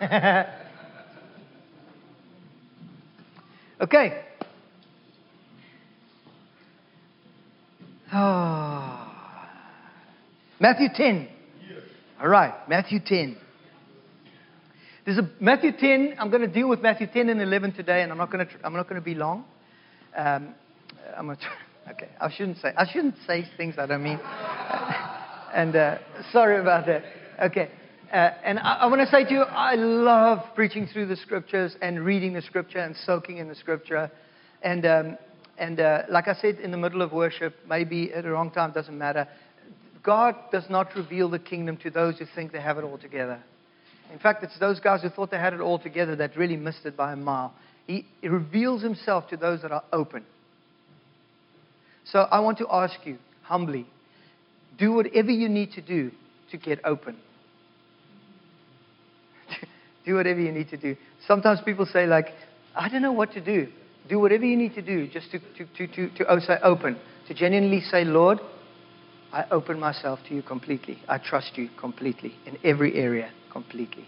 okay. Oh. Matthew 10. All right, Matthew 10. There's a Matthew 10. I'm going to deal with Matthew 10 and 11 today, and I'm not going to. I'm not going to be long. Um, I'm going to. Okay, I shouldn't say. I shouldn't say things I don't mean. and uh, sorry about that. Okay. Uh, and I, I want to say to you, I love preaching through the scriptures and reading the scripture and soaking in the scripture. And, um, and uh, like I said in the middle of worship, maybe at the wrong time, doesn't matter. God does not reveal the kingdom to those who think they have it all together. In fact, it's those guys who thought they had it all together that really missed it by a mile. He, he reveals himself to those that are open. So I want to ask you humbly do whatever you need to do to get open. Do whatever you need to do. Sometimes people say, like, I don't know what to do. Do whatever you need to do just to, to, to, to, to oh, say open. To genuinely say, Lord, I open myself to you completely. I trust you completely in every area, completely.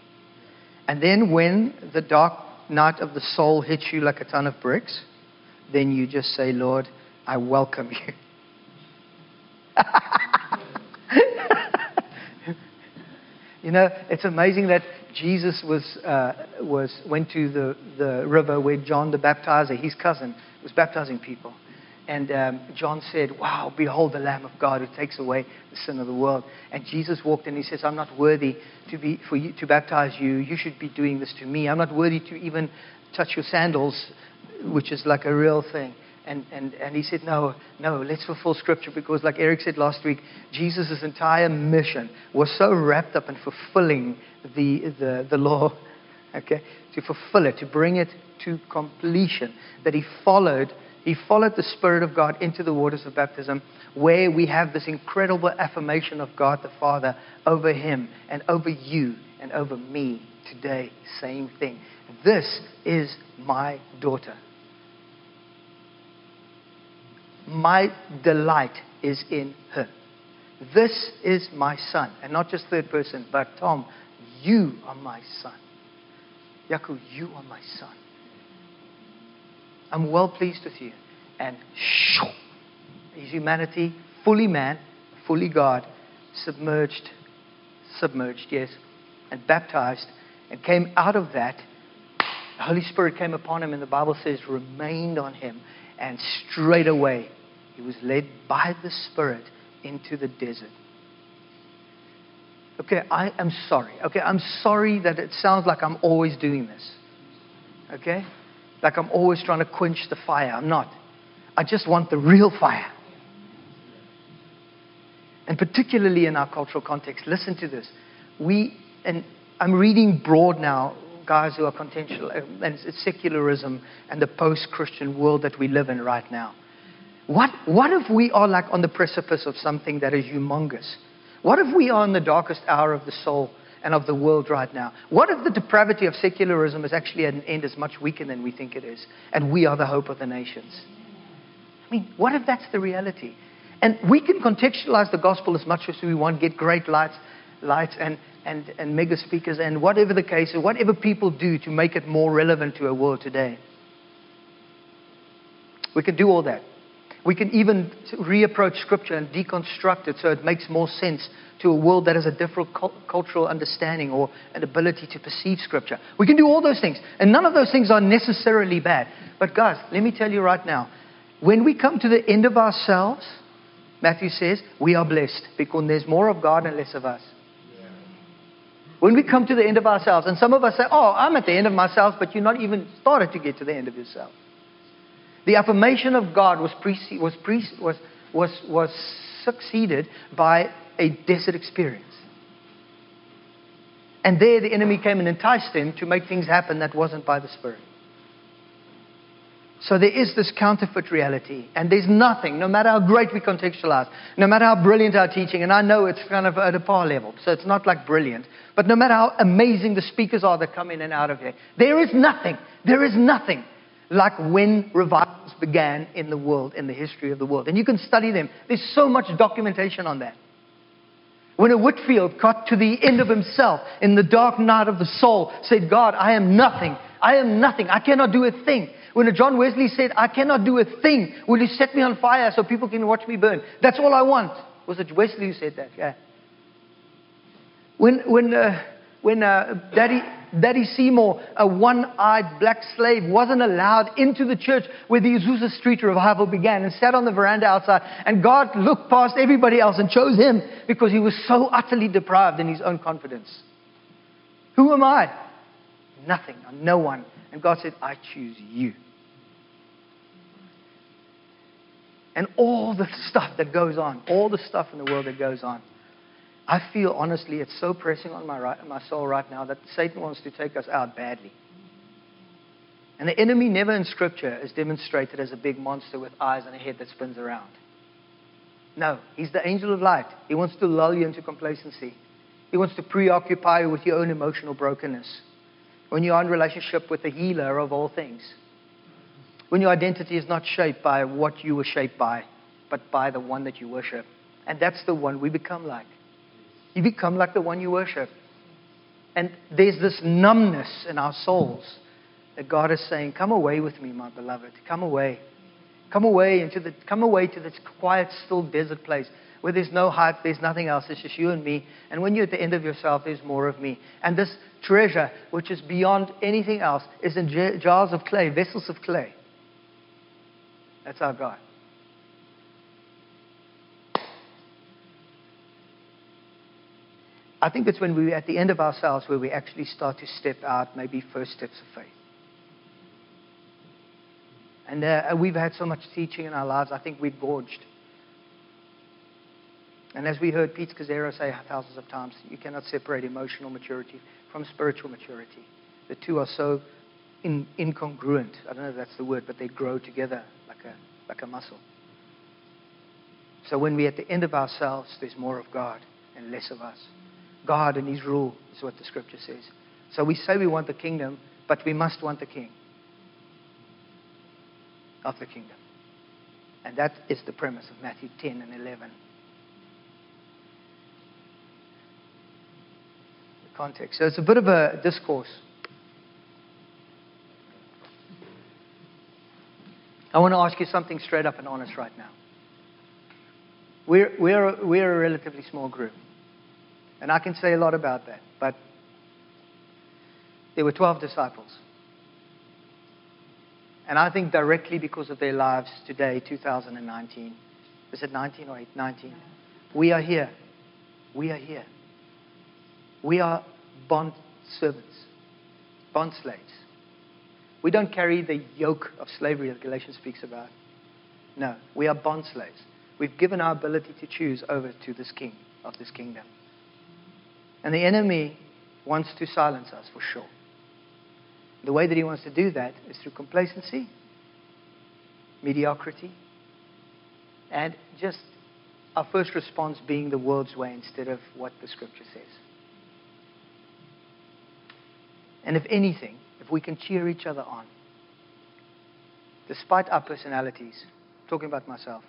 And then when the dark night of the soul hits you like a ton of bricks, then you just say, Lord, I welcome you. you know, it's amazing that Jesus was, uh, was, went to the, the river where John the baptizer, his cousin, was baptizing people. And um, John said, Wow, behold the Lamb of God who takes away the sin of the world. And Jesus walked in and he says, I'm not worthy to, be, for you, to baptize you. You should be doing this to me. I'm not worthy to even touch your sandals, which is like a real thing. And, and, and he said, No, no, let's fulfill Scripture because, like Eric said last week, Jesus' entire mission was so wrapped up in fulfilling the, the, the law, okay, to fulfill it, to bring it to completion, that he followed he followed the Spirit of God into the waters of baptism, where we have this incredible affirmation of God the Father over him and over you and over me today. Same thing. This is my daughter. My delight is in her. This is my son. And not just third person, but Tom, you are my son. Jaco, you are my son. I'm well pleased with you. And shoo, his humanity, fully man, fully God, submerged, submerged, yes, and baptized, and came out of that. The Holy Spirit came upon him, and the Bible says, remained on him, and straight away he was led by the Spirit into the desert. Okay, I am sorry. Okay, I'm sorry that it sounds like I'm always doing this. Okay? like I'm always trying to quench the fire. I'm not. I just want the real fire. And particularly in our cultural context, listen to this. We, and I'm reading broad now, guys who are contentious, uh, and it's secularism and the post Christian world that we live in right now. What, what if we are like on the precipice of something that is humongous? What if we are in the darkest hour of the soul and of the world right now. What if the depravity of secularism is actually at an end is much weaker than we think it is, and we are the hope of the nations? I mean, what if that's the reality? And we can contextualize the gospel as much as we want, get great lights, lights and, and, and mega speakers, and whatever the case whatever people do to make it more relevant to a world today. We can do all that. We can even reapproach Scripture and deconstruct it so it makes more sense to a world that has a different cultural understanding or an ability to perceive Scripture. We can do all those things. And none of those things are necessarily bad. But, guys, let me tell you right now when we come to the end of ourselves, Matthew says, we are blessed because there's more of God and less of us. When we come to the end of ourselves, and some of us say, Oh, I'm at the end of myself, but you're not even started to get to the end of yourself. The affirmation of God was, pre- was, pre- was, was, was succeeded by a desert experience. And there the enemy came and enticed him to make things happen that wasn't by the Spirit. So there is this counterfeit reality, and there's nothing, no matter how great we contextualize, no matter how brilliant our teaching, and I know it's kind of at a par level, so it's not like brilliant, but no matter how amazing the speakers are that come in and out of here, there is nothing, there is nothing like when revivals began in the world, in the history of the world. And you can study them. There's so much documentation on that. When a Whitefield got to the end of himself in the dark night of the soul, said, God, I am nothing. I am nothing. I cannot do a thing. When John Wesley said, I cannot do a thing, will you set me on fire so people can watch me burn? That's all I want. Was it Wesley who said that? Yeah. When, when, uh, when uh, Daddy, Daddy Seymour, a one eyed black slave, wasn't allowed into the church where the Azusa Street revival began and sat on the veranda outside. And God looked past everybody else and chose him because he was so utterly deprived in his own confidence. Who am I? Nothing. No one. And God said, I choose you. And all the stuff that goes on, all the stuff in the world that goes on. I feel honestly it's so pressing on my, right, my soul right now that Satan wants to take us out badly. And the enemy never in Scripture is demonstrated as a big monster with eyes and a head that spins around. No, he's the angel of light. He wants to lull you into complacency. He wants to preoccupy you with your own emotional brokenness. When you are in relationship with the healer of all things. When your identity is not shaped by what you were shaped by, but by the one that you worship. And that's the one we become like. You become like the one you worship. And there's this numbness in our souls that God is saying, Come away with me, my beloved. Come away. Come away into the come away to this quiet, still desert place where there's no hype, there's nothing else, it's just you and me. And when you're at the end of yourself, there's more of me. And this treasure, which is beyond anything else, is in jars of clay, vessels of clay. That's our God. I think it's when we're at the end of ourselves where we actually start to step out, maybe first steps of faith. And uh, we've had so much teaching in our lives, I think we've gorged. And as we heard Pete Scazzero say thousands of times, you cannot separate emotional maturity from spiritual maturity. The two are so in, incongruent. I don't know if that's the word, but they grow together like a, like a muscle. So when we're at the end of ourselves, there's more of God and less of us. God and His rule is what the scripture says. So we say we want the kingdom, but we must want the king of the kingdom. And that is the premise of Matthew 10 and 11. Context. So it's a bit of a discourse. I want to ask you something straight up and honest right now. We're, we're, we're a relatively small group. And I can say a lot about that. But there were 12 disciples. And I think directly because of their lives today, 2019, is it 19 or 8? 19. We are here. We are here. We are bond servants, bond slaves. We don't carry the yoke of slavery that Galatians speaks about. No, we are bond slaves. We've given our ability to choose over to this king of this kingdom. And the enemy wants to silence us for sure. The way that he wants to do that is through complacency, mediocrity, and just our first response being the world's way instead of what the scripture says. And if anything, if we can cheer each other on, despite our personalities, talking about myself,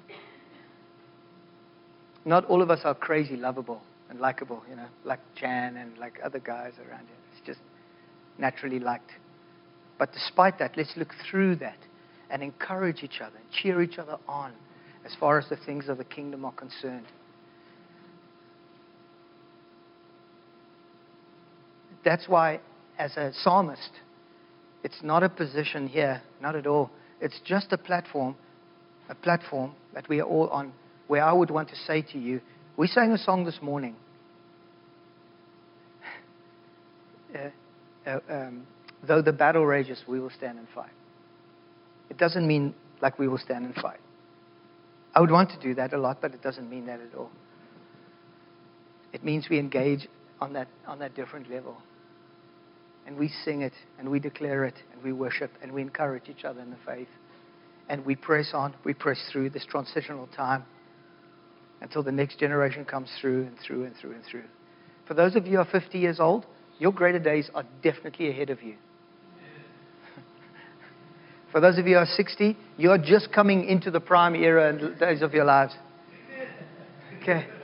not all of us are crazy lovable and likable, you know, like Jan and like other guys around here. It's just naturally liked. But despite that, let's look through that and encourage each other and cheer each other on as far as the things of the kingdom are concerned. That's why, as a psalmist, it's not a position here, not at all. It's just a platform, a platform that we are all on, where I would want to say to you, we sang a song this morning. Uh, uh, um, though the battle rages, we will stand and fight. It doesn't mean like we will stand and fight. I would want to do that a lot, but it doesn't mean that at all. It means we engage on that, on that different level. And we sing it, and we declare it, and we worship, and we encourage each other in the faith. And we press on, we press through this transitional time until the next generation comes through and through and through and through. For those of you who are 50 years old, your greater days are definitely ahead of you. For those of you who are 60, you are just coming into the prime era and days of your lives. Okay.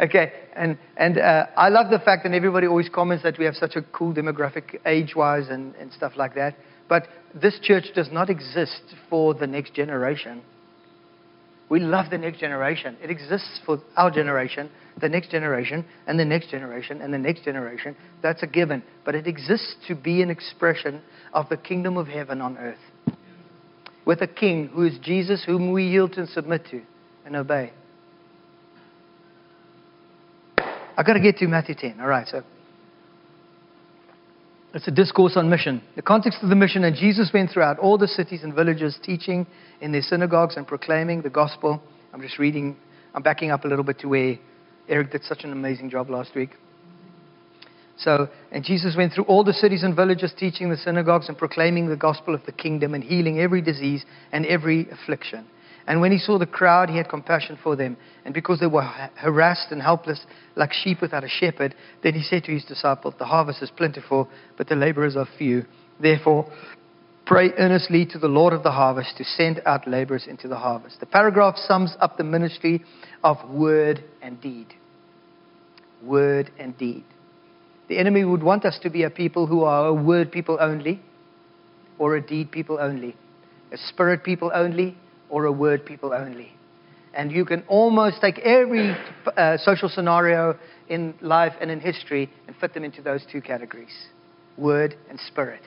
Okay. And, and uh, I love the fact that everybody always comments that we have such a cool demographic age wise and, and stuff like that. But this church does not exist for the next generation. We love the next generation. It exists for our generation, the next generation, and the next generation, and the next generation. That's a given. But it exists to be an expression of the kingdom of heaven on earth. With a king who is Jesus, whom we yield and submit to and obey. I've got to get to Matthew 10. All right, so it's a discourse on mission. The context of the mission, and Jesus went throughout all the cities and villages, teaching in their synagogues and proclaiming the gospel. I'm just reading, I'm backing up a little bit to where Eric did such an amazing job last week. So, and Jesus went through all the cities and villages, teaching the synagogues and proclaiming the gospel of the kingdom and healing every disease and every affliction. And when he saw the crowd, he had compassion for them. And because they were harassed and helpless, like sheep without a shepherd, then he said to his disciples, The harvest is plentiful, but the laborers are few. Therefore, pray earnestly to the Lord of the harvest to send out laborers into the harvest. The paragraph sums up the ministry of word and deed. Word and deed. The enemy would want us to be a people who are a word people only, or a deed people only, a spirit people only, or a word people only. And you can almost take every uh, social scenario in life and in history and fit them into those two categories word and spirit.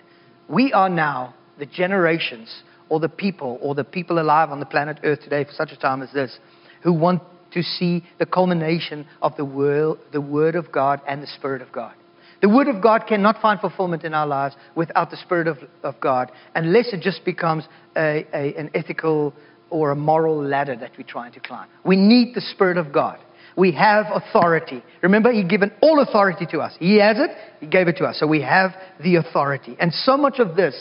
We are now the generations or the people or the people alive on the planet Earth today for such a time as this who want to see the culmination of the word, the word of God and the Spirit of God. The Word of God cannot find fulfillment in our lives without the Spirit of, of God, unless it just becomes a, a, an ethical or a moral ladder that we're trying to climb. We need the Spirit of God. We have authority. Remember, He given all authority to us. He has it, He gave it to us. So we have the authority. And so much of this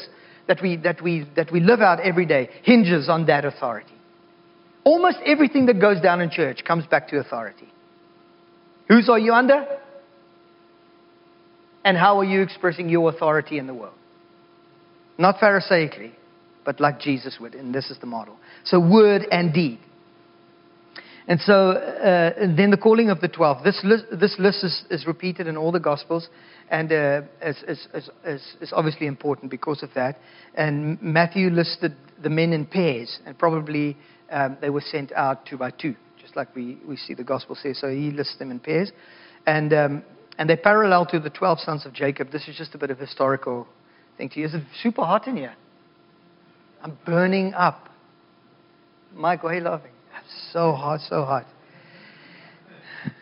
that we, that we, that we live out every day hinges on that authority. Almost everything that goes down in church comes back to authority. Whose are you under? And how are you expressing your authority in the world? Not Pharisaically, but like Jesus would, and this is the model. So, word and deed. And so, uh, and then the calling of the twelve. This list, this list is, is repeated in all the Gospels, and uh, is, is, is, is obviously important because of that. And Matthew listed the men in pairs, and probably um, they were sent out two by two, just like we, we see the Gospel says. So he lists them in pairs. And, um, and they parallel to the 12 sons of Jacob. This is just a bit of historical thing to you. Is it super hot in here? I'm burning up. Why are you laughing? So hot, so hot.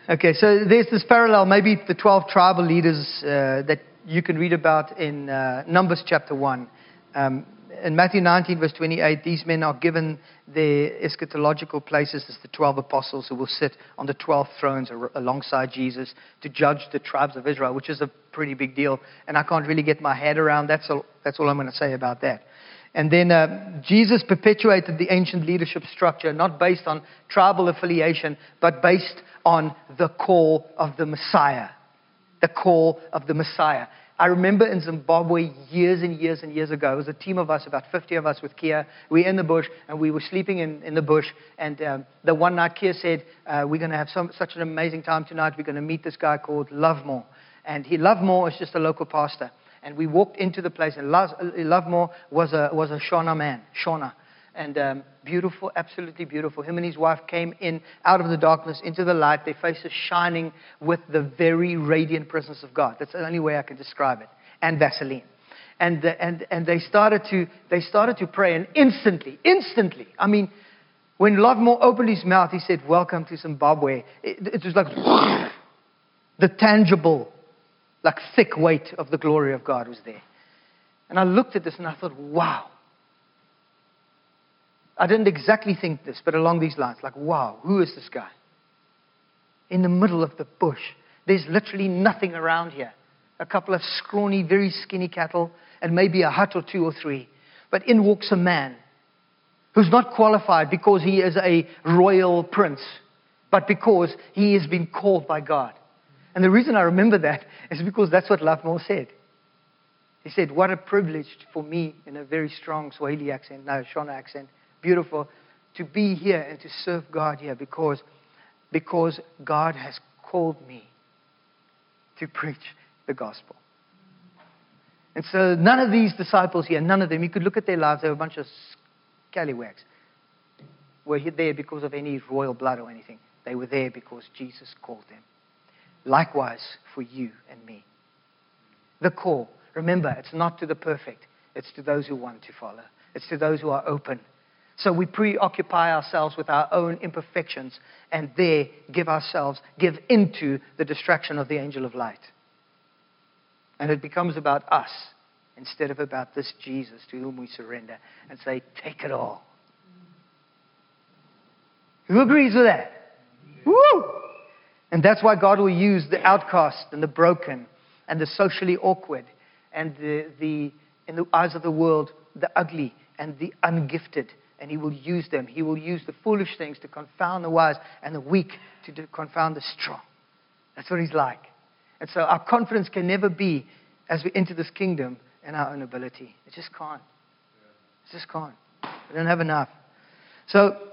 Okay, so there's this parallel, maybe the 12 tribal leaders uh, that you can read about in uh, Numbers chapter 1. Um, in Matthew 19, verse 28, these men are given their eschatological places as the 12 apostles who will sit on the 12 thrones alongside Jesus to judge the tribes of Israel, which is a pretty big deal. And I can't really get my head around that, so that's all I'm going to say about that. And then uh, Jesus perpetuated the ancient leadership structure, not based on tribal affiliation, but based on the call of the Messiah. The call of the Messiah. I remember in Zimbabwe years and years and years ago, it was a team of us, about 50 of us with Kia. We were in the bush and we were sleeping in, in the bush. And um, the one night Kia said, uh, We're going to have some, such an amazing time tonight. We're going to meet this guy called Lovemore. And he, Lovemore is just a local pastor. And we walked into the place, and Lovemore was a, was a Shona man, Shona. And um, beautiful, absolutely beautiful. Him and his wife came in out of the darkness into the light, their faces shining with the very radiant presence of God. That's the only way I can describe it. And Vaseline. And, the, and, and they, started to, they started to pray, and instantly, instantly, I mean, when Lovemore opened his mouth, he said, Welcome to Zimbabwe. It, it was like the tangible like thick weight of the glory of God was there. And I looked at this and I thought, wow. I didn't exactly think this, but along these lines, like, wow, who is this guy? In the middle of the bush. There's literally nothing around here. A couple of scrawny, very skinny cattle, and maybe a hut or two or three. But in walks a man who's not qualified because he is a royal prince, but because he has been called by God. And the reason I remember that is because that's what Lovemore said. He said, What a privilege for me, in a very strong Swahili accent, no, Shona accent, beautiful, to be here and to serve God here because, because God has called me to preach the gospel. And so none of these disciples here, none of them, you could look at their lives, they were a bunch of scallywags. Were there because of any royal blood or anything. They were there because Jesus called them. Likewise for you and me. The call. Remember, it's not to the perfect, it's to those who want to follow, it's to those who are open. So we preoccupy ourselves with our own imperfections and there give ourselves, give into the distraction of the angel of light. And it becomes about us instead of about this Jesus to whom we surrender and say, Take it all. Who agrees with that? Woo! And that's why God will use the outcast and the broken and the socially awkward and the, the in the eyes of the world, the ugly and the ungifted. And He will use them. He will use the foolish things to confound the wise and the weak to confound the strong. That's what He's like. And so our confidence can never be as we enter this kingdom in our own ability. It just can't. It just can't. We don't have enough. So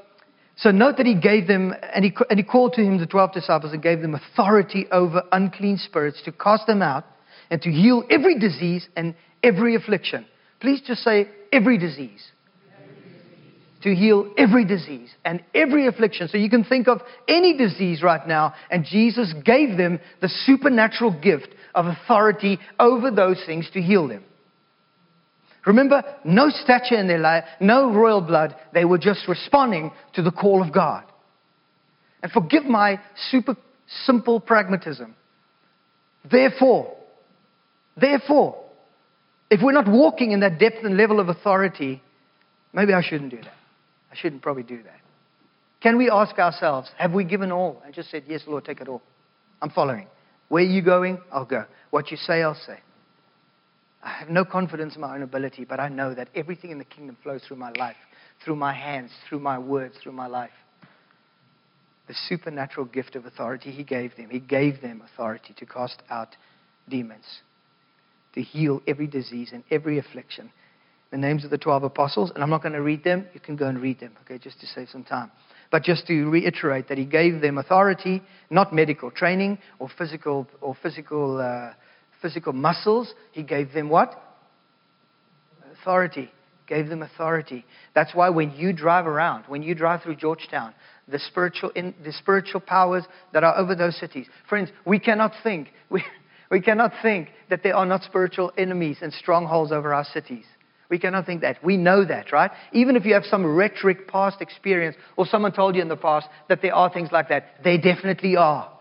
so note that he gave them, and he, and he called to him the 12 disciples and gave them authority over unclean spirits to cast them out and to heal every disease and every affliction. Please just say every disease. To heal every disease and every affliction. So you can think of any disease right now, and Jesus gave them the supernatural gift of authority over those things to heal them. Remember, no stature in their life, no royal blood. They were just responding to the call of God. And forgive my super simple pragmatism. Therefore, therefore, if we're not walking in that depth and level of authority, maybe I shouldn't do that. I shouldn't probably do that. Can we ask ourselves, have we given all and just said, Yes, Lord, take it all? I'm following. Where are you going? I'll go. What you say, I'll say. I have no confidence in my own ability, but I know that everything in the kingdom flows through my life, through my hands, through my words, through my life. The supernatural gift of authority he gave them. He gave them authority to cast out demons, to heal every disease and every affliction. The names of the 12 apostles, and I'm not going to read them. You can go and read them, okay, just to save some time. But just to reiterate that he gave them authority, not medical training or physical, or physical uh, physical muscles. He gave them what? Authority. Gave them authority. That's why when you drive around, when you drive through Georgetown, the spiritual, in, the spiritual powers that are over those cities. Friends, we cannot think, we, we cannot think that there are not spiritual enemies and strongholds over our cities. We cannot think that. We know that, right? Even if you have some rhetoric past experience or someone told you in the past that there are things like that, they definitely are.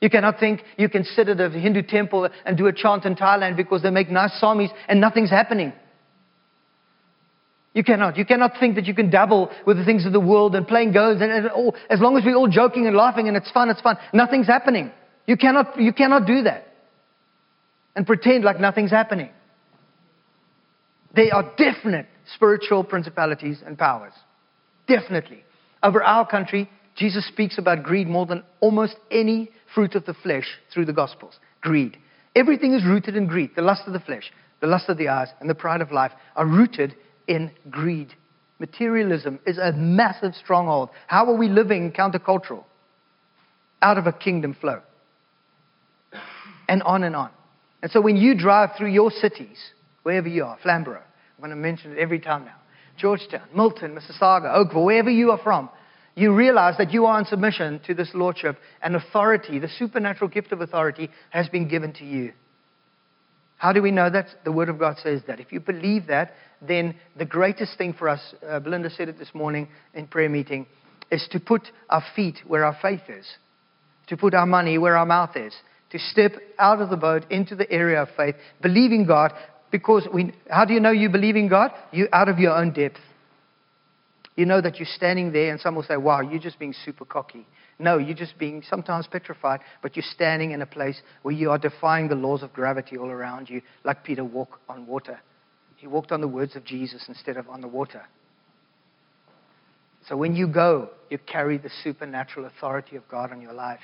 You cannot think you can sit at a Hindu temple and do a chant in Thailand because they make nice samis and nothing's happening. You cannot. You cannot think that you can dabble with the things of the world and playing goes and, and all, as long as we're all joking and laughing and it's fun, it's fun. Nothing's happening. You cannot, you cannot do that and pretend like nothing's happening. They are definite spiritual principalities and powers. Definitely. Over our country, Jesus speaks about greed more than almost any fruit of the flesh through the Gospels greed. Everything is rooted in greed. The lust of the flesh, the lust of the eyes, and the pride of life are rooted in greed. Materialism is a massive stronghold. How are we living countercultural? Out of a kingdom flow. And on and on. And so when you drive through your cities, wherever you are, Flamborough, I'm going to mention it every time now, Georgetown, Milton, Mississauga, Oakville, wherever you are from, you realize that you are in submission to this lordship and authority, the supernatural gift of authority, has been given to you. How do we know that? The Word of God says that. If you believe that, then the greatest thing for us, uh, Belinda said it this morning in prayer meeting, is to put our feet where our faith is, to put our money where our mouth is, to step out of the boat into the area of faith, believing God. Because we, how do you know you believe in God? You're out of your own depth you know that you're standing there and someone will say, wow, you're just being super cocky. No, you're just being sometimes petrified, but you're standing in a place where you are defying the laws of gravity all around you, like Peter walked on water. He walked on the words of Jesus instead of on the water. So when you go, you carry the supernatural authority of God on your life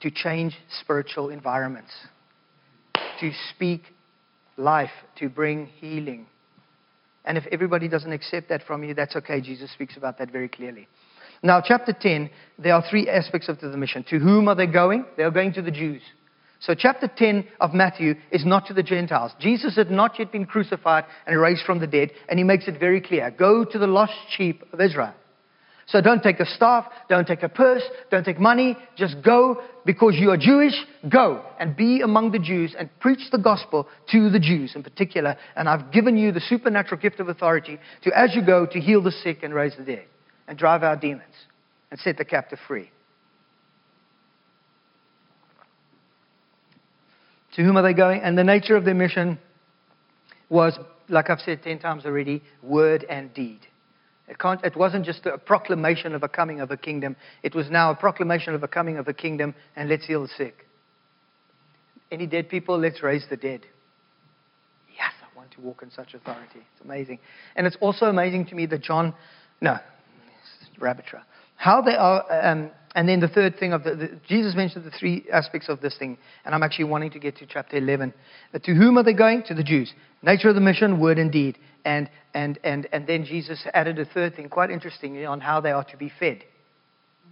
to change spiritual environments, to speak life, to bring healing, and if everybody doesn't accept that from you, that's okay. Jesus speaks about that very clearly. Now, chapter 10, there are three aspects of the mission. To whom are they going? They are going to the Jews. So, chapter 10 of Matthew is not to the Gentiles. Jesus had not yet been crucified and raised from the dead, and he makes it very clear go to the lost sheep of Israel. So, don't take a staff, don't take a purse, don't take money, just go because you are Jewish. Go and be among the Jews and preach the gospel to the Jews in particular. And I've given you the supernatural gift of authority to, as you go, to heal the sick and raise the dead and drive out demons and set the captive free. To whom are they going? And the nature of their mission was, like I've said 10 times already, word and deed. It, it, wasn't just a proclamation of a coming of a kingdom. It was now a proclamation of a coming of a kingdom, and let's heal the sick. Any dead people? Let's raise the dead. Yes, I want to walk in such authority. It's amazing. And it's also amazing to me that John, no, rabbit trail. How they are, um, and then the third thing of the, the, Jesus mentioned the three aspects of this thing, and I'm actually wanting to get to chapter 11. Uh, to whom are they going? To the Jews. Nature of the mission, word and deed. And, and, and, and then Jesus added a third thing, quite interestingly, on how they are to be fed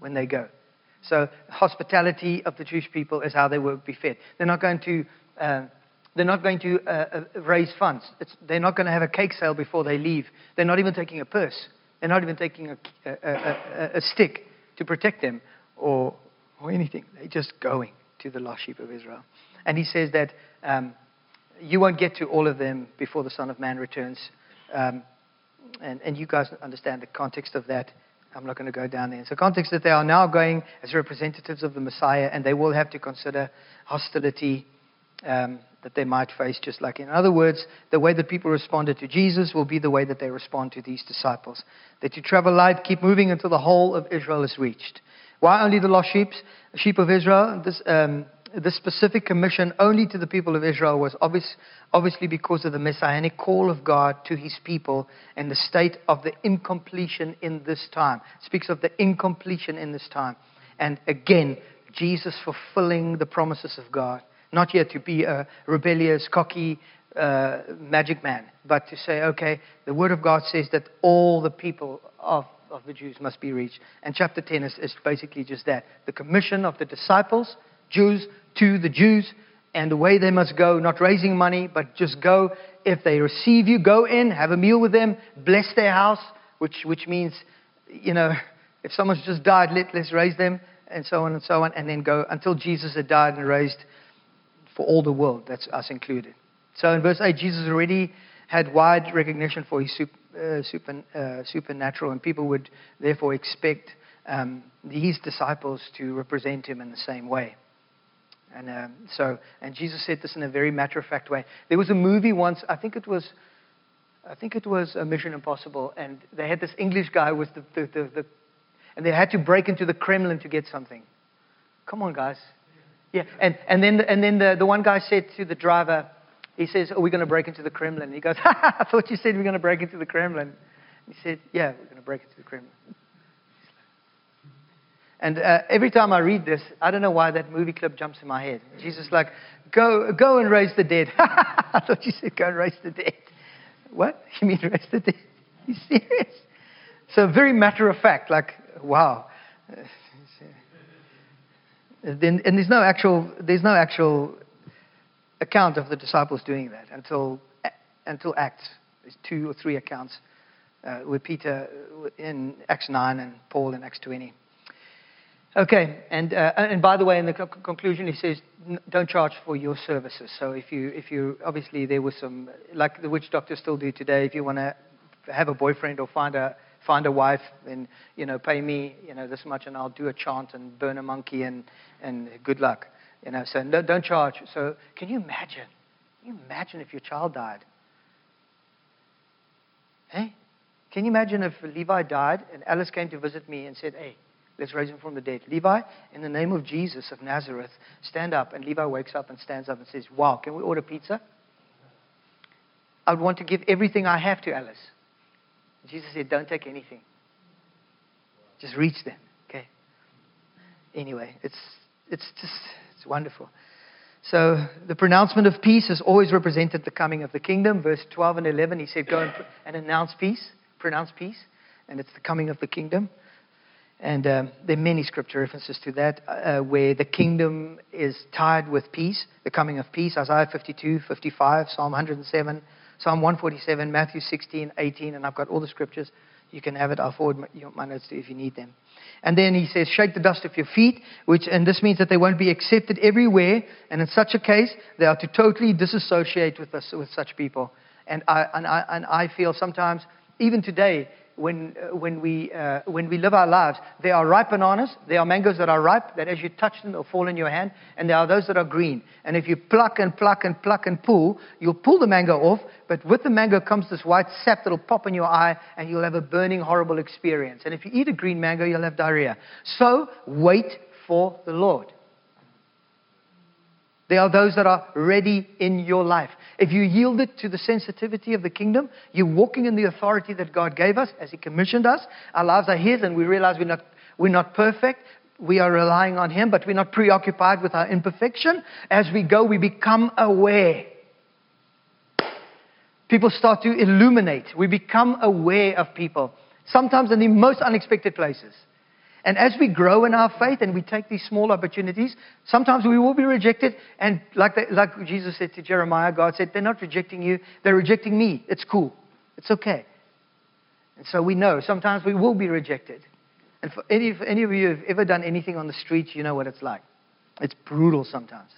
when they go. So, hospitality of the Jewish people is how they will be fed. They're not going to, uh, they're not going to uh, uh raise funds. It's, they're not going to have a cake sale before they leave. They're not even taking a purse. They're not even taking a, a, a, a stick to protect them or, or anything. They're just going to the lost sheep of Israel. And he says that um, you won't get to all of them before the Son of Man returns. Um, and, and you guys understand the context of that. I'm not going to go down there. A context that they are now going as representatives of the Messiah, and they will have to consider hostility um, that they might face, just like in other words, the way that people responded to Jesus will be the way that they respond to these disciples. That you travel light, keep moving until the whole of Israel is reached. Why only the lost sheep, sheep of Israel? This, um, this specific commission only to the people of Israel was obvious, obviously because of the messianic call of God to his people and the state of the incompletion in this time. It speaks of the incompletion in this time. And again, Jesus fulfilling the promises of God. Not yet to be a rebellious, cocky uh, magic man, but to say, okay, the Word of God says that all the people of, of the Jews must be reached. And chapter 10 is, is basically just that the commission of the disciples, Jews, to the Jews, and the way they must go, not raising money, but just go. If they receive you, go in, have a meal with them, bless their house, which, which means, you know, if someone's just died, let, let's raise them, and so on and so on, and then go until Jesus had died and raised for all the world. That's us included. So in verse 8, Jesus already had wide recognition for his super, uh, super, uh, supernatural, and people would therefore expect um, these disciples to represent him in the same way. And um, so, and Jesus said this in a very matter of fact way. There was a movie once, I think it was, I think it was a Mission Impossible, and they had this English guy with the, the, the, the and they had to break into the Kremlin to get something. Come on, guys. Yeah, and, and then, and then the, the one guy said to the driver, he says, Are we going to break into the Kremlin? And he goes, I thought you said we are going to break into the Kremlin. He said, Yeah, we're going to break into the Kremlin. And uh, every time I read this, I don't know why that movie clip jumps in my head. Jesus like, go, go and raise the dead. I thought you said go and raise the dead. What? You mean raise the dead? Are you serious? So very matter of fact, like, wow. Then, and there's no actual, there's no actual account of the disciples doing that until, until Acts. There's two or three accounts uh, with Peter in Acts 9 and Paul in Acts 20. Okay, and, uh, and by the way, in the conclusion, he says, don't charge for your services. So if you, if you, obviously there was some, like the witch doctors still do today, if you want to have a boyfriend or find a, find a wife and, you know, pay me, you know, this much and I'll do a chant and burn a monkey and, and good luck. You know, so no, don't charge. So can you imagine? Can you imagine if your child died? Hey? Can you imagine if Levi died and Alice came to visit me and said, hey, let's raise him from the dead. Levi, in the name of Jesus of Nazareth, stand up. And Levi wakes up and stands up and says, wow, can we order pizza? I would want to give everything I have to Alice. Jesus said, don't take anything. Just reach them. Okay? Anyway, it's, it's just it's wonderful. So the pronouncement of peace has always represented the coming of the kingdom. Verse 12 and 11, he said, Go and, and announce peace, pronounce peace, and it's the coming of the kingdom. And um, there are many scripture references to that uh, where the kingdom is tied with peace, the coming of peace. Isaiah 52, 55, Psalm 107, Psalm 147, Matthew 16, 18, and I've got all the scriptures. You can have it. I'll forward my, my notes to you if you need them. And then he says, shake the dust off your feet, which, and this means that they won't be accepted everywhere. And in such a case, they are to totally disassociate with, us, with such people. And I, and, I, and I feel sometimes, even today, when, uh, when, we, uh, when we live our lives. There are ripe bananas, there are mangoes that are ripe, that as you touch them, they'll fall in your hand, and there are those that are green. And if you pluck and pluck and pluck and pull, you'll pull the mango off, but with the mango comes this white sap that'll pop in your eye, and you'll have a burning, horrible experience. And if you eat a green mango, you'll have diarrhea. So wait for the Lord. There are those that are ready in your life. If you yield it to the sensitivity of the kingdom, you're walking in the authority that God gave us as He commissioned us. Our lives are His, and we realize we're not, we're not perfect. We are relying on Him, but we're not preoccupied with our imperfection. As we go, we become aware. People start to illuminate. We become aware of people, sometimes in the most unexpected places. And as we grow in our faith and we take these small opportunities, sometimes we will be rejected. And like, like Jesus said to Jeremiah, God said, They're not rejecting you, they're rejecting me. It's cool, it's okay. And so we know sometimes we will be rejected. And for any, for any of you who have ever done anything on the streets, you know what it's like. It's brutal sometimes.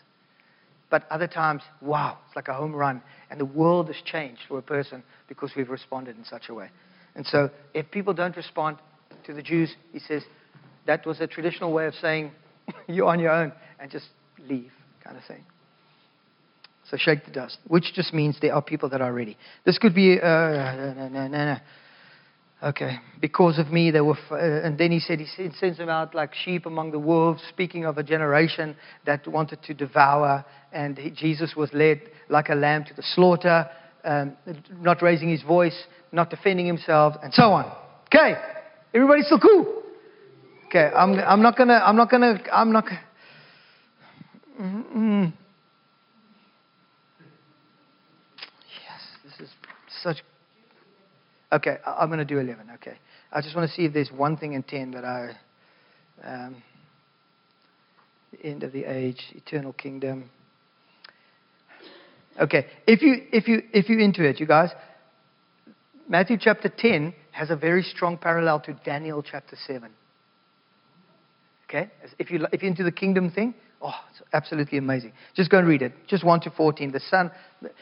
But other times, wow, it's like a home run. And the world has changed for a person because we've responded in such a way. And so if people don't respond to the Jews, he says, that was a traditional way of saying you're on your own and just leave, kind of thing. So shake the dust, which just means there are people that are ready. This could be, uh, no, no, no, no. Okay, because of me, they were, f- uh, and then he said he sends them out like sheep among the wolves, speaking of a generation that wanted to devour, and he, Jesus was led like a lamb to the slaughter, um, not raising his voice, not defending himself, and so on. Okay, everybody still cool? Okay, I'm, I'm not gonna, I'm not gonna, I'm not. Mm-mm. Yes, this is such. Okay, I'm gonna do 11. Okay, I just want to see if there's one thing in 10 that I. Um, the end of the age, eternal kingdom. Okay, if you if you if you're into it, you guys, Matthew chapter 10 has a very strong parallel to Daniel chapter 7. Okay? If, you, if you're into the kingdom thing, oh, it's absolutely amazing. Just go and read it. Just 1 to 14. The Son,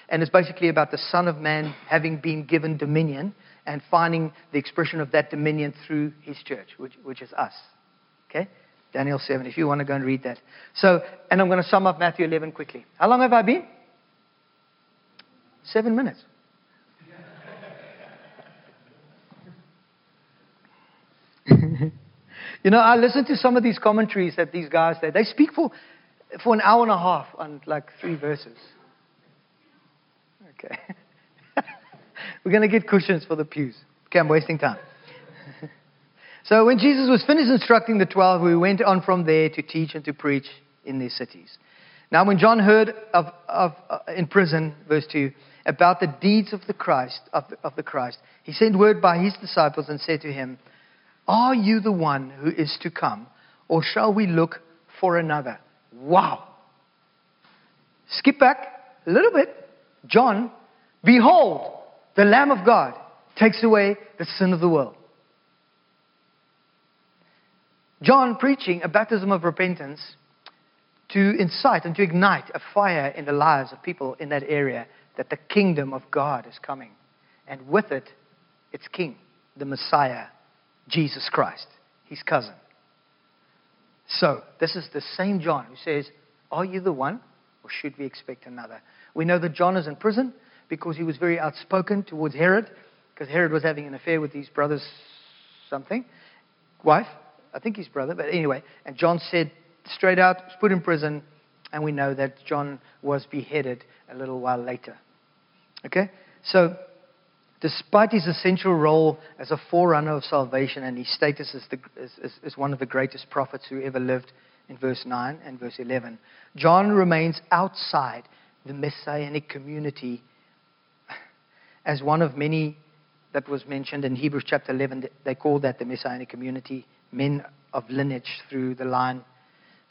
and it's basically about the Son of Man having been given dominion and finding the expression of that dominion through his church, which, which is us. Okay? Daniel 7, if you want to go and read that. So, and I'm going to sum up Matthew 11 quickly. How long have I been? Seven minutes. You know, I listen to some of these commentaries that these guys say. They speak for, for an hour and a half on like three verses. Okay. We're going to get cushions for the pews. Okay, I'm wasting time. so when Jesus was finished instructing the twelve, we went on from there to teach and to preach in their cities. Now, when John heard of, of uh, in prison, verse 2, about the deeds of the Christ, of of the Christ, he sent word by his disciples and said to him, are you the one who is to come, or shall we look for another? Wow. Skip back a little bit. John, behold, the Lamb of God takes away the sin of the world. John preaching a baptism of repentance to incite and to ignite a fire in the lives of people in that area that the kingdom of God is coming. And with it, its king, the Messiah, Jesus Christ, his cousin. So, this is the same John who says, Are you the one, or should we expect another? We know that John is in prison because he was very outspoken towards Herod, because Herod was having an affair with his brother's something, wife, I think his brother, but anyway. And John said straight out, was put in prison, and we know that John was beheaded a little while later. Okay? So, despite his essential role as a forerunner of salvation and his status as, the, as, as, one of the greatest prophets who ever lived in verse 9 and verse 11, John remains outside the messianic community as one of many that was mentioned in Hebrews chapter 11. They call that the messianic community, men of lineage through the line,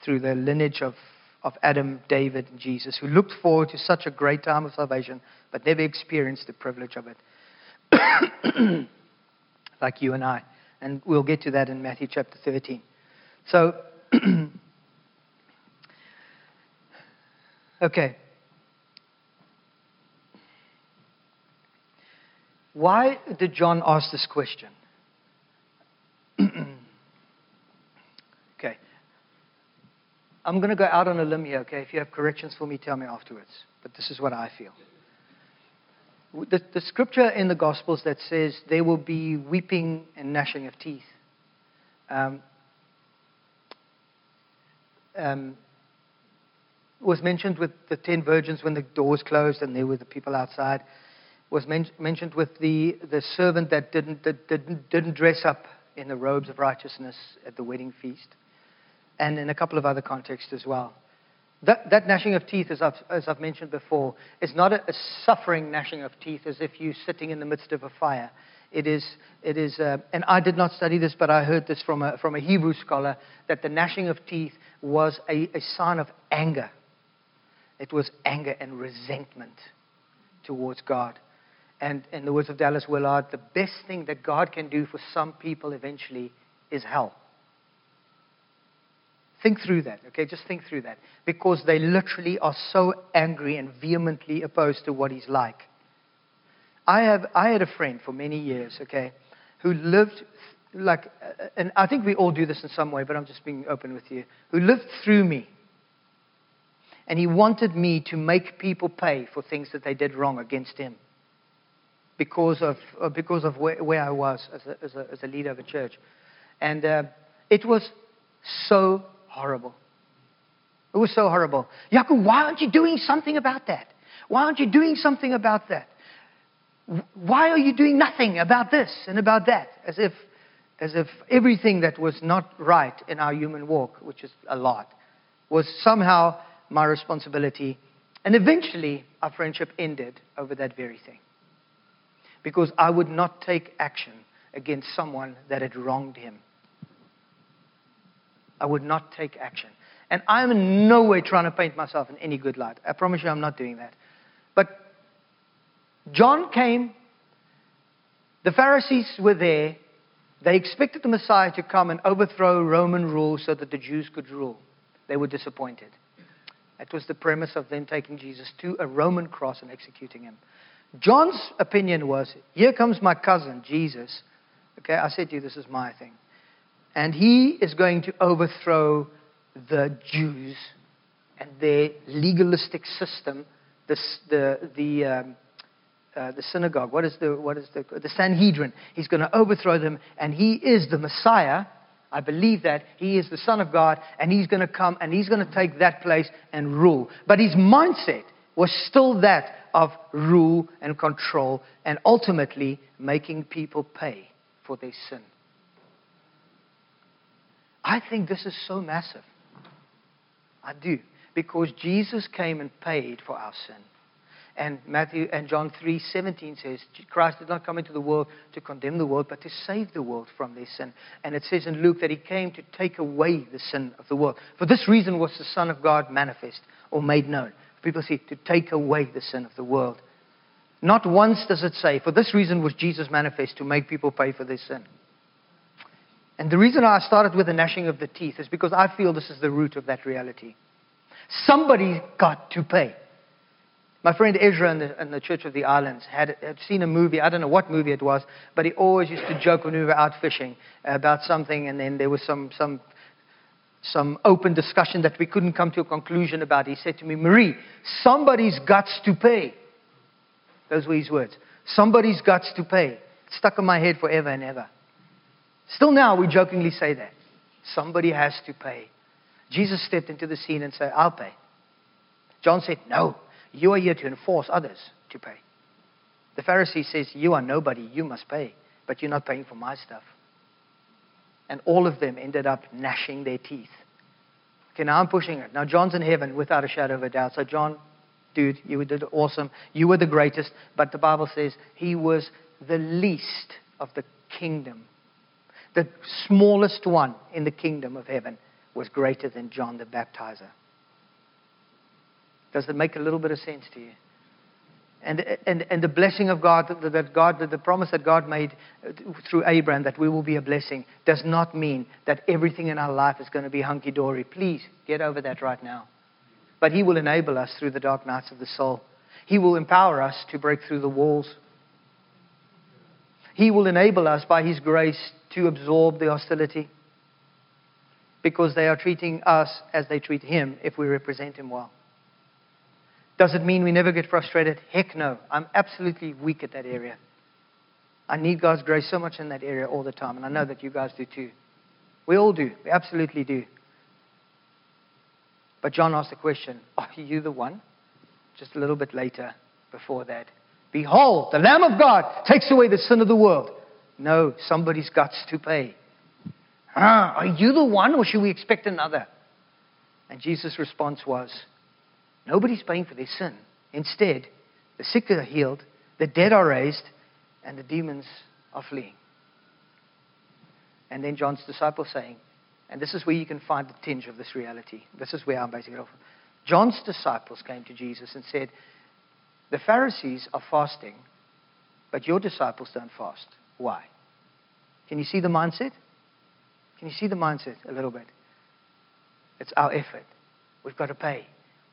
through the lineage of, of Adam, David, and Jesus, who looked forward to such a great time of salvation, but never experienced the privilege of it. like you and I. And we'll get to that in Matthew chapter 13. So, okay. Why did John ask this question? okay. I'm going to go out on a limb here, okay? If you have corrections for me, tell me afterwards. But this is what I feel. The, the scripture in the Gospels that says there will be weeping and gnashing of teeth. Um, um, was mentioned with the ten virgins when the doors closed and there were the people outside was men- mentioned with the, the servant that didn't, that didn't, didn't dress up in the robes of righteousness at the wedding feast, and in a couple of other contexts as well. That, that gnashing of teeth, as I've, as I've mentioned before, is not a, a, suffering gnashing of teeth as if you're sitting in the midst of a fire. It is, it is uh, and I did not study this, but I heard this from a, from a Hebrew scholar, that the gnashing of teeth was a, a sign of anger. It was anger and resentment towards God. And in the words of Dallas Willard, the best thing that God can do for some people eventually is hell. Think through that, okay? Just think through that. Because they literally are so angry and vehemently opposed to what He's like. I, have, I had a friend for many years, okay, who lived like, and I think we all do this in some way, but I'm just being open with you, who lived through me. And he wanted me to make people pay for things that they did wrong against him because of, uh, because of where, where I was as a, as, a, as a, leader of a church. And uh, it was so horrible. It was so horrible. Jaco, why aren't you doing something about that? Why aren't you doing something about that? Why are you doing nothing about this and about that? As if, as if everything that was not right in our human walk, which is a lot, was somehow my responsibility. And eventually, our friendship ended over that very thing because I would not take action against someone that had wronged him. I would not take action. And I'm in no way trying to paint myself in any good light. I promise you I'm not doing that. But John came, the Pharisees were there. They expected the Messiah to come and overthrow Roman rule so that the Jews could rule. They were disappointed. That was the premise of them taking Jesus to a Roman cross and executing him. John's opinion was here comes my cousin, Jesus. Okay, I said to you, this is my thing. And he is going to overthrow the Jews and their legalistic system, the, the, the, um, uh, the synagogue. What is, the, what is the, the Sanhedrin? He's going to overthrow them, and he is the Messiah. I believe that. He is the Son of God, and he's going to come and he's going to take that place and rule. But his mindset was still that of rule and control and ultimately making people pay for their sin. I think this is so massive. I do. Because Jesus came and paid for our sin. And Matthew and John 3:17 says Christ did not come into the world to condemn the world but to save the world from their sin. And it says in Luke that he came to take away the sin of the world. For this reason was the Son of God manifest or made known People say, to take away the sin of the world. Not once does it say, for this reason was Jesus manifest, to make people pay for their sin. And the reason I started with the gnashing of the teeth is because I feel this is the root of that reality. Somebody's got to pay. My friend Ezra in the, in the, Church of the Islands had, had, seen a movie. I don't know what movie it was, but he always used to joke when we were out fishing about something, and then there was some, some some open discussion that we couldn't come to a conclusion about. He said to me, Marie, somebody's got to pay. Those were his words. Somebody's got to pay. It stuck in my head forever and ever. Still now, we jokingly say that. Somebody has to pay. Jesus stepped into the scene and said, I'll pay. John said, No, you are here to enforce others to pay. The Pharisee says, You are nobody, you must pay, but you're not paying for my stuff and all of them ended up gnashing their teeth. Okay, now I'm pushing it. Now, John's in heaven without a shadow of a doubt. So, John, dude, you did awesome. You were the greatest. But the Bible says he was the least of the kingdom. The smallest one in the kingdom of heaven was greater than John the Baptizer. Does it make a little bit of sense to you? And, and, and the blessing of God, that God, the promise that God made through Abraham that we will be a blessing, does not mean that everything in our life is going to be hunky dory. Please get over that right now. But He will enable us through the dark nights of the soul. He will empower us to break through the walls. He will enable us by His grace to absorb the hostility because they are treating us as they treat Him if we represent Him well. Does it mean we never get frustrated? Heck no. I'm absolutely weak at that area. I need God's grace so much in that area all the time, and I know that you guys do too. We all do. We absolutely do. But John asked the question Are you the one? Just a little bit later, before that. Behold, the Lamb of God takes away the sin of the world. No, somebody's got to pay. Ah, are you the one, or should we expect another? And Jesus' response was, Nobody's paying for their sin. Instead, the sick are healed, the dead are raised, and the demons are fleeing. And then John's disciples saying, and this is where you can find the tinge of this reality. This is where I'm basing it off. John's disciples came to Jesus and said, The Pharisees are fasting, but your disciples don't fast. Why? Can you see the mindset? Can you see the mindset a little bit? It's our effort. We've got to pay.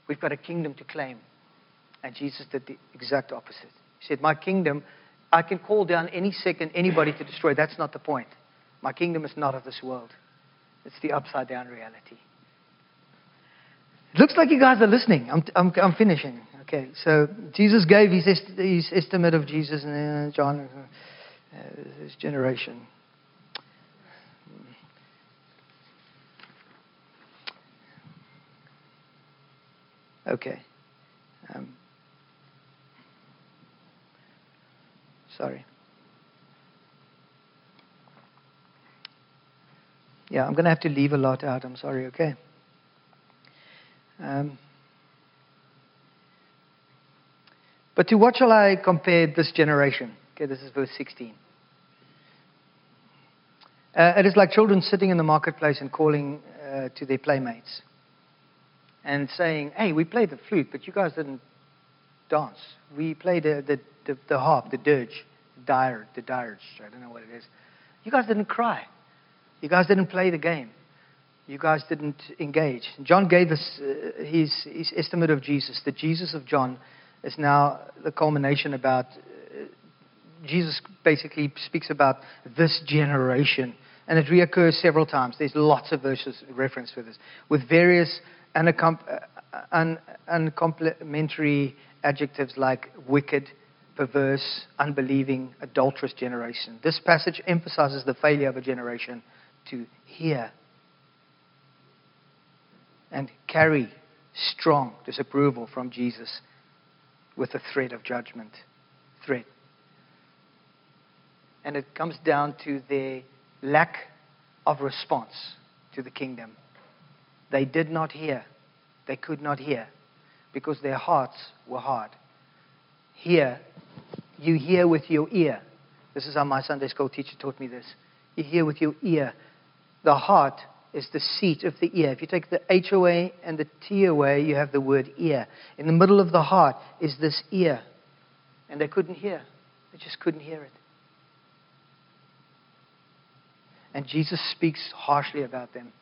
We've got a kingdom to claim. And Jesus did the exact opposite. He said, My kingdom, I can call down any second anybody to destroy. That's not the point. My kingdom is not of this world, it's the upside down reality. It looks like you guys are listening. I'm, I'm, I'm finishing. Okay, so Jesus gave his, est- his estimate of Jesus and John, uh, his generation. Okay. Um, sorry. Yeah, I'm going to have to leave a lot out. I'm sorry, okay? Um, but to what shall I compare this generation? Okay, this is verse 16. Uh, it is like children sitting in the marketplace and calling uh, to their playmates and saying, hey, we played the flute, but you guys didn't dance. We played the, the, the, the harp, the dirge, the dire, the dirge, I don't know what it is. You guys didn't cry. You guys didn't play the game. You guys didn't engage. John gave us uh, his, his estimate of Jesus. The Jesus of John is now the culmination about. Uh, Jesus basically speaks about this generation, and it reoccurs several times. There's lots of verses reference for this, with various uncomplimentary adjectives like wicked, perverse, unbelieving, adulterous generation. This passage emphasizes the failure of a generation to hear and carry strong disapproval from Jesus with a threat of judgment. Threat. And it comes down to their lack of response to the kingdom. They did not hear. They could not hear because their hearts were hard. Hear. You hear with your ear. This is how my Sunday school teacher taught me this. You hear with your ear. The heart is the seat of the ear. If you take the H away and the T away, you have the word ear. In the middle of the heart is this ear. And they couldn't hear. They just couldn't hear it. And Jesus speaks harshly about them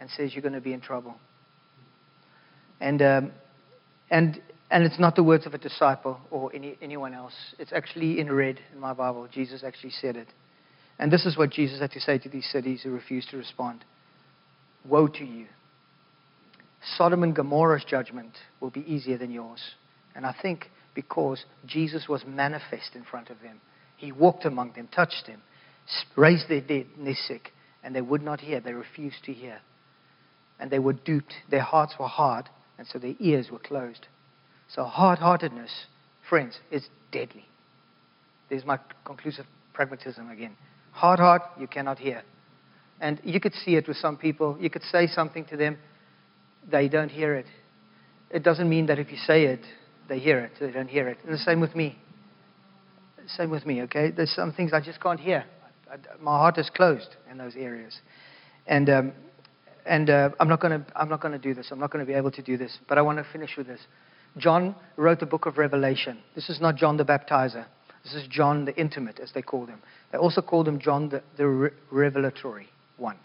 and says you're going to be in trouble. And, um, and, and it's not the words of a disciple or any, anyone else. It's actually in red in my Bible. Jesus actually said it. And this is what Jesus had to say to these cities who refused to respond Woe to you! Sodom and Gomorrah's judgment will be easier than yours. And I think because Jesus was manifest in front of them, he walked among them, touched them, raised their dead and their sick, and they would not hear. They refused to hear and they were duped. Their hearts were hard, and so their ears were closed. So hard heartedness, friends, is deadly. There's my conclusive pragmatism again. Hard heart, you cannot hear. And you could see it with some people. You could say something to them, they don't hear it. It doesn't mean that if you say it, they hear it. They don't hear it. And the same with me. Same with me, okay? There's some things I just can't hear. I, my heart is closed in those areas. And, um, and uh, I'm not going to do this. I'm not going to be able to do this. But I want to finish with this. John wrote the book of Revelation. This is not John the Baptizer. This is John the Intimate, as they called him. They also called him John the, the re- Revelatory one,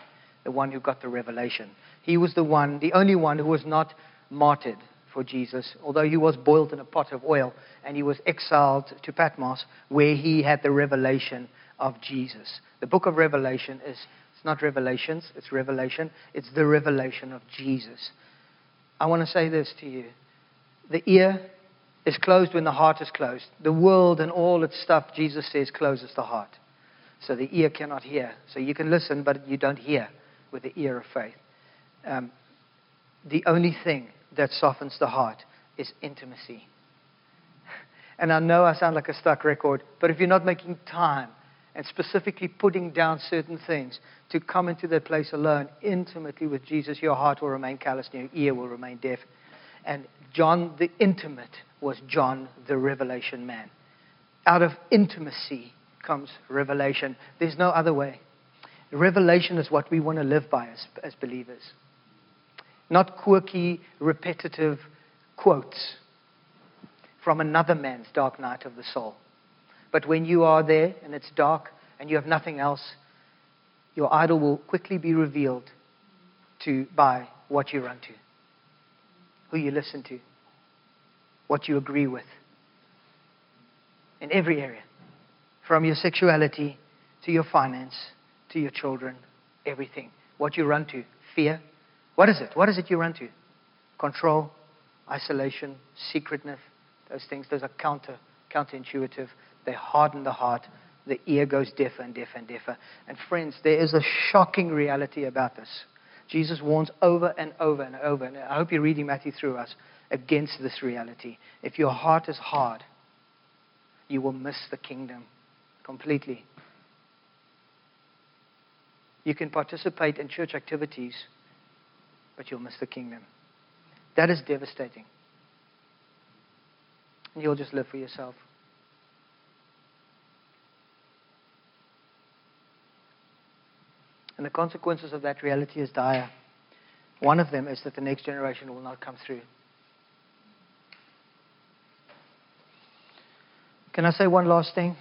the one who got the revelation. He was the one, the only one who was not martyred for Jesus, although he was boiled in a pot of oil and he was exiled to Patmos, where he had the revelation of Jesus. The book of Revelation is it's not revelations, it's revelation. It's the revelation of Jesus. I want to say this to you. The ear is closed when the heart is closed. The world and all its stuff, Jesus says, closes the heart. So the ear cannot hear. So you can listen, but you don't hear with the ear of faith. Um, the only thing that softens the heart is intimacy. And I know I sound like a stuck record, but if you're not making time and specifically putting down certain things to come into that place alone intimately with Jesus, your heart will remain callous and your ear will remain deaf. And John the intimate was John the revelation man. Out of intimacy comes revelation. There's no other way. Revelation is what we want to live by as, as believers. Not quirky, repetitive quotes from another man's dark night of the soul. But when you are there and it's dark and you have nothing else, your idol will quickly be revealed to by what you run to, who you listen to, what you agree with. In every area. From your sexuality to your finance to your children, everything. What you run to. Fear. What is it? What is it you run to? Control, isolation, secretness, those things, those are counter counterintuitive. They harden the heart. The ear goes deafer and deafer and deafer. And friends, there is a shocking reality about this. Jesus warns over and over and over, and I hope you're reading Matthew through us, against this reality. If your heart is hard, you will miss the kingdom completely. You can participate in church activities, but you'll miss the kingdom. That is devastating. And you'll just live for yourself. And the consequences of that reality is dire. One of them is that the next generation will not come through. Can I say one last thing?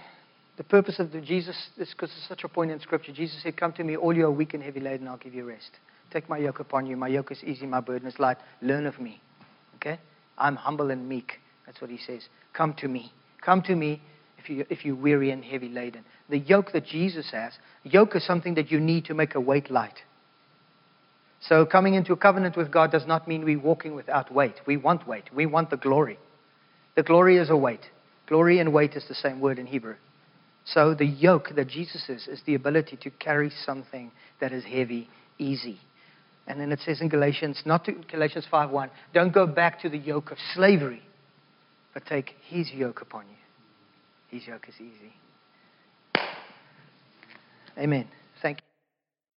The purpose of the Jesus, this because it's such a point in Scripture. Jesus said, "Come to me, all you are weak and heavy laden, I'll give you rest. Take my yoke upon you. My yoke is easy, my burden is light. Learn of me." Okay? I'm humble and meek. That's what he says. Come to me. Come to me if, you, if you're weary and heavy laden. The yoke that Jesus has, yoke is something that you need to make a weight light. So coming into a covenant with God does not mean we're walking without weight. We want weight. We want the glory. The glory is a weight. Glory and weight is the same word in Hebrew. So the yoke that Jesus is, is the ability to carry something that is heavy, easy. And then it says in Galatians, not to Galatians 5.1, don't go back to the yoke of slavery but take his yoke upon you. His yoke is easy. Amen. Thank you.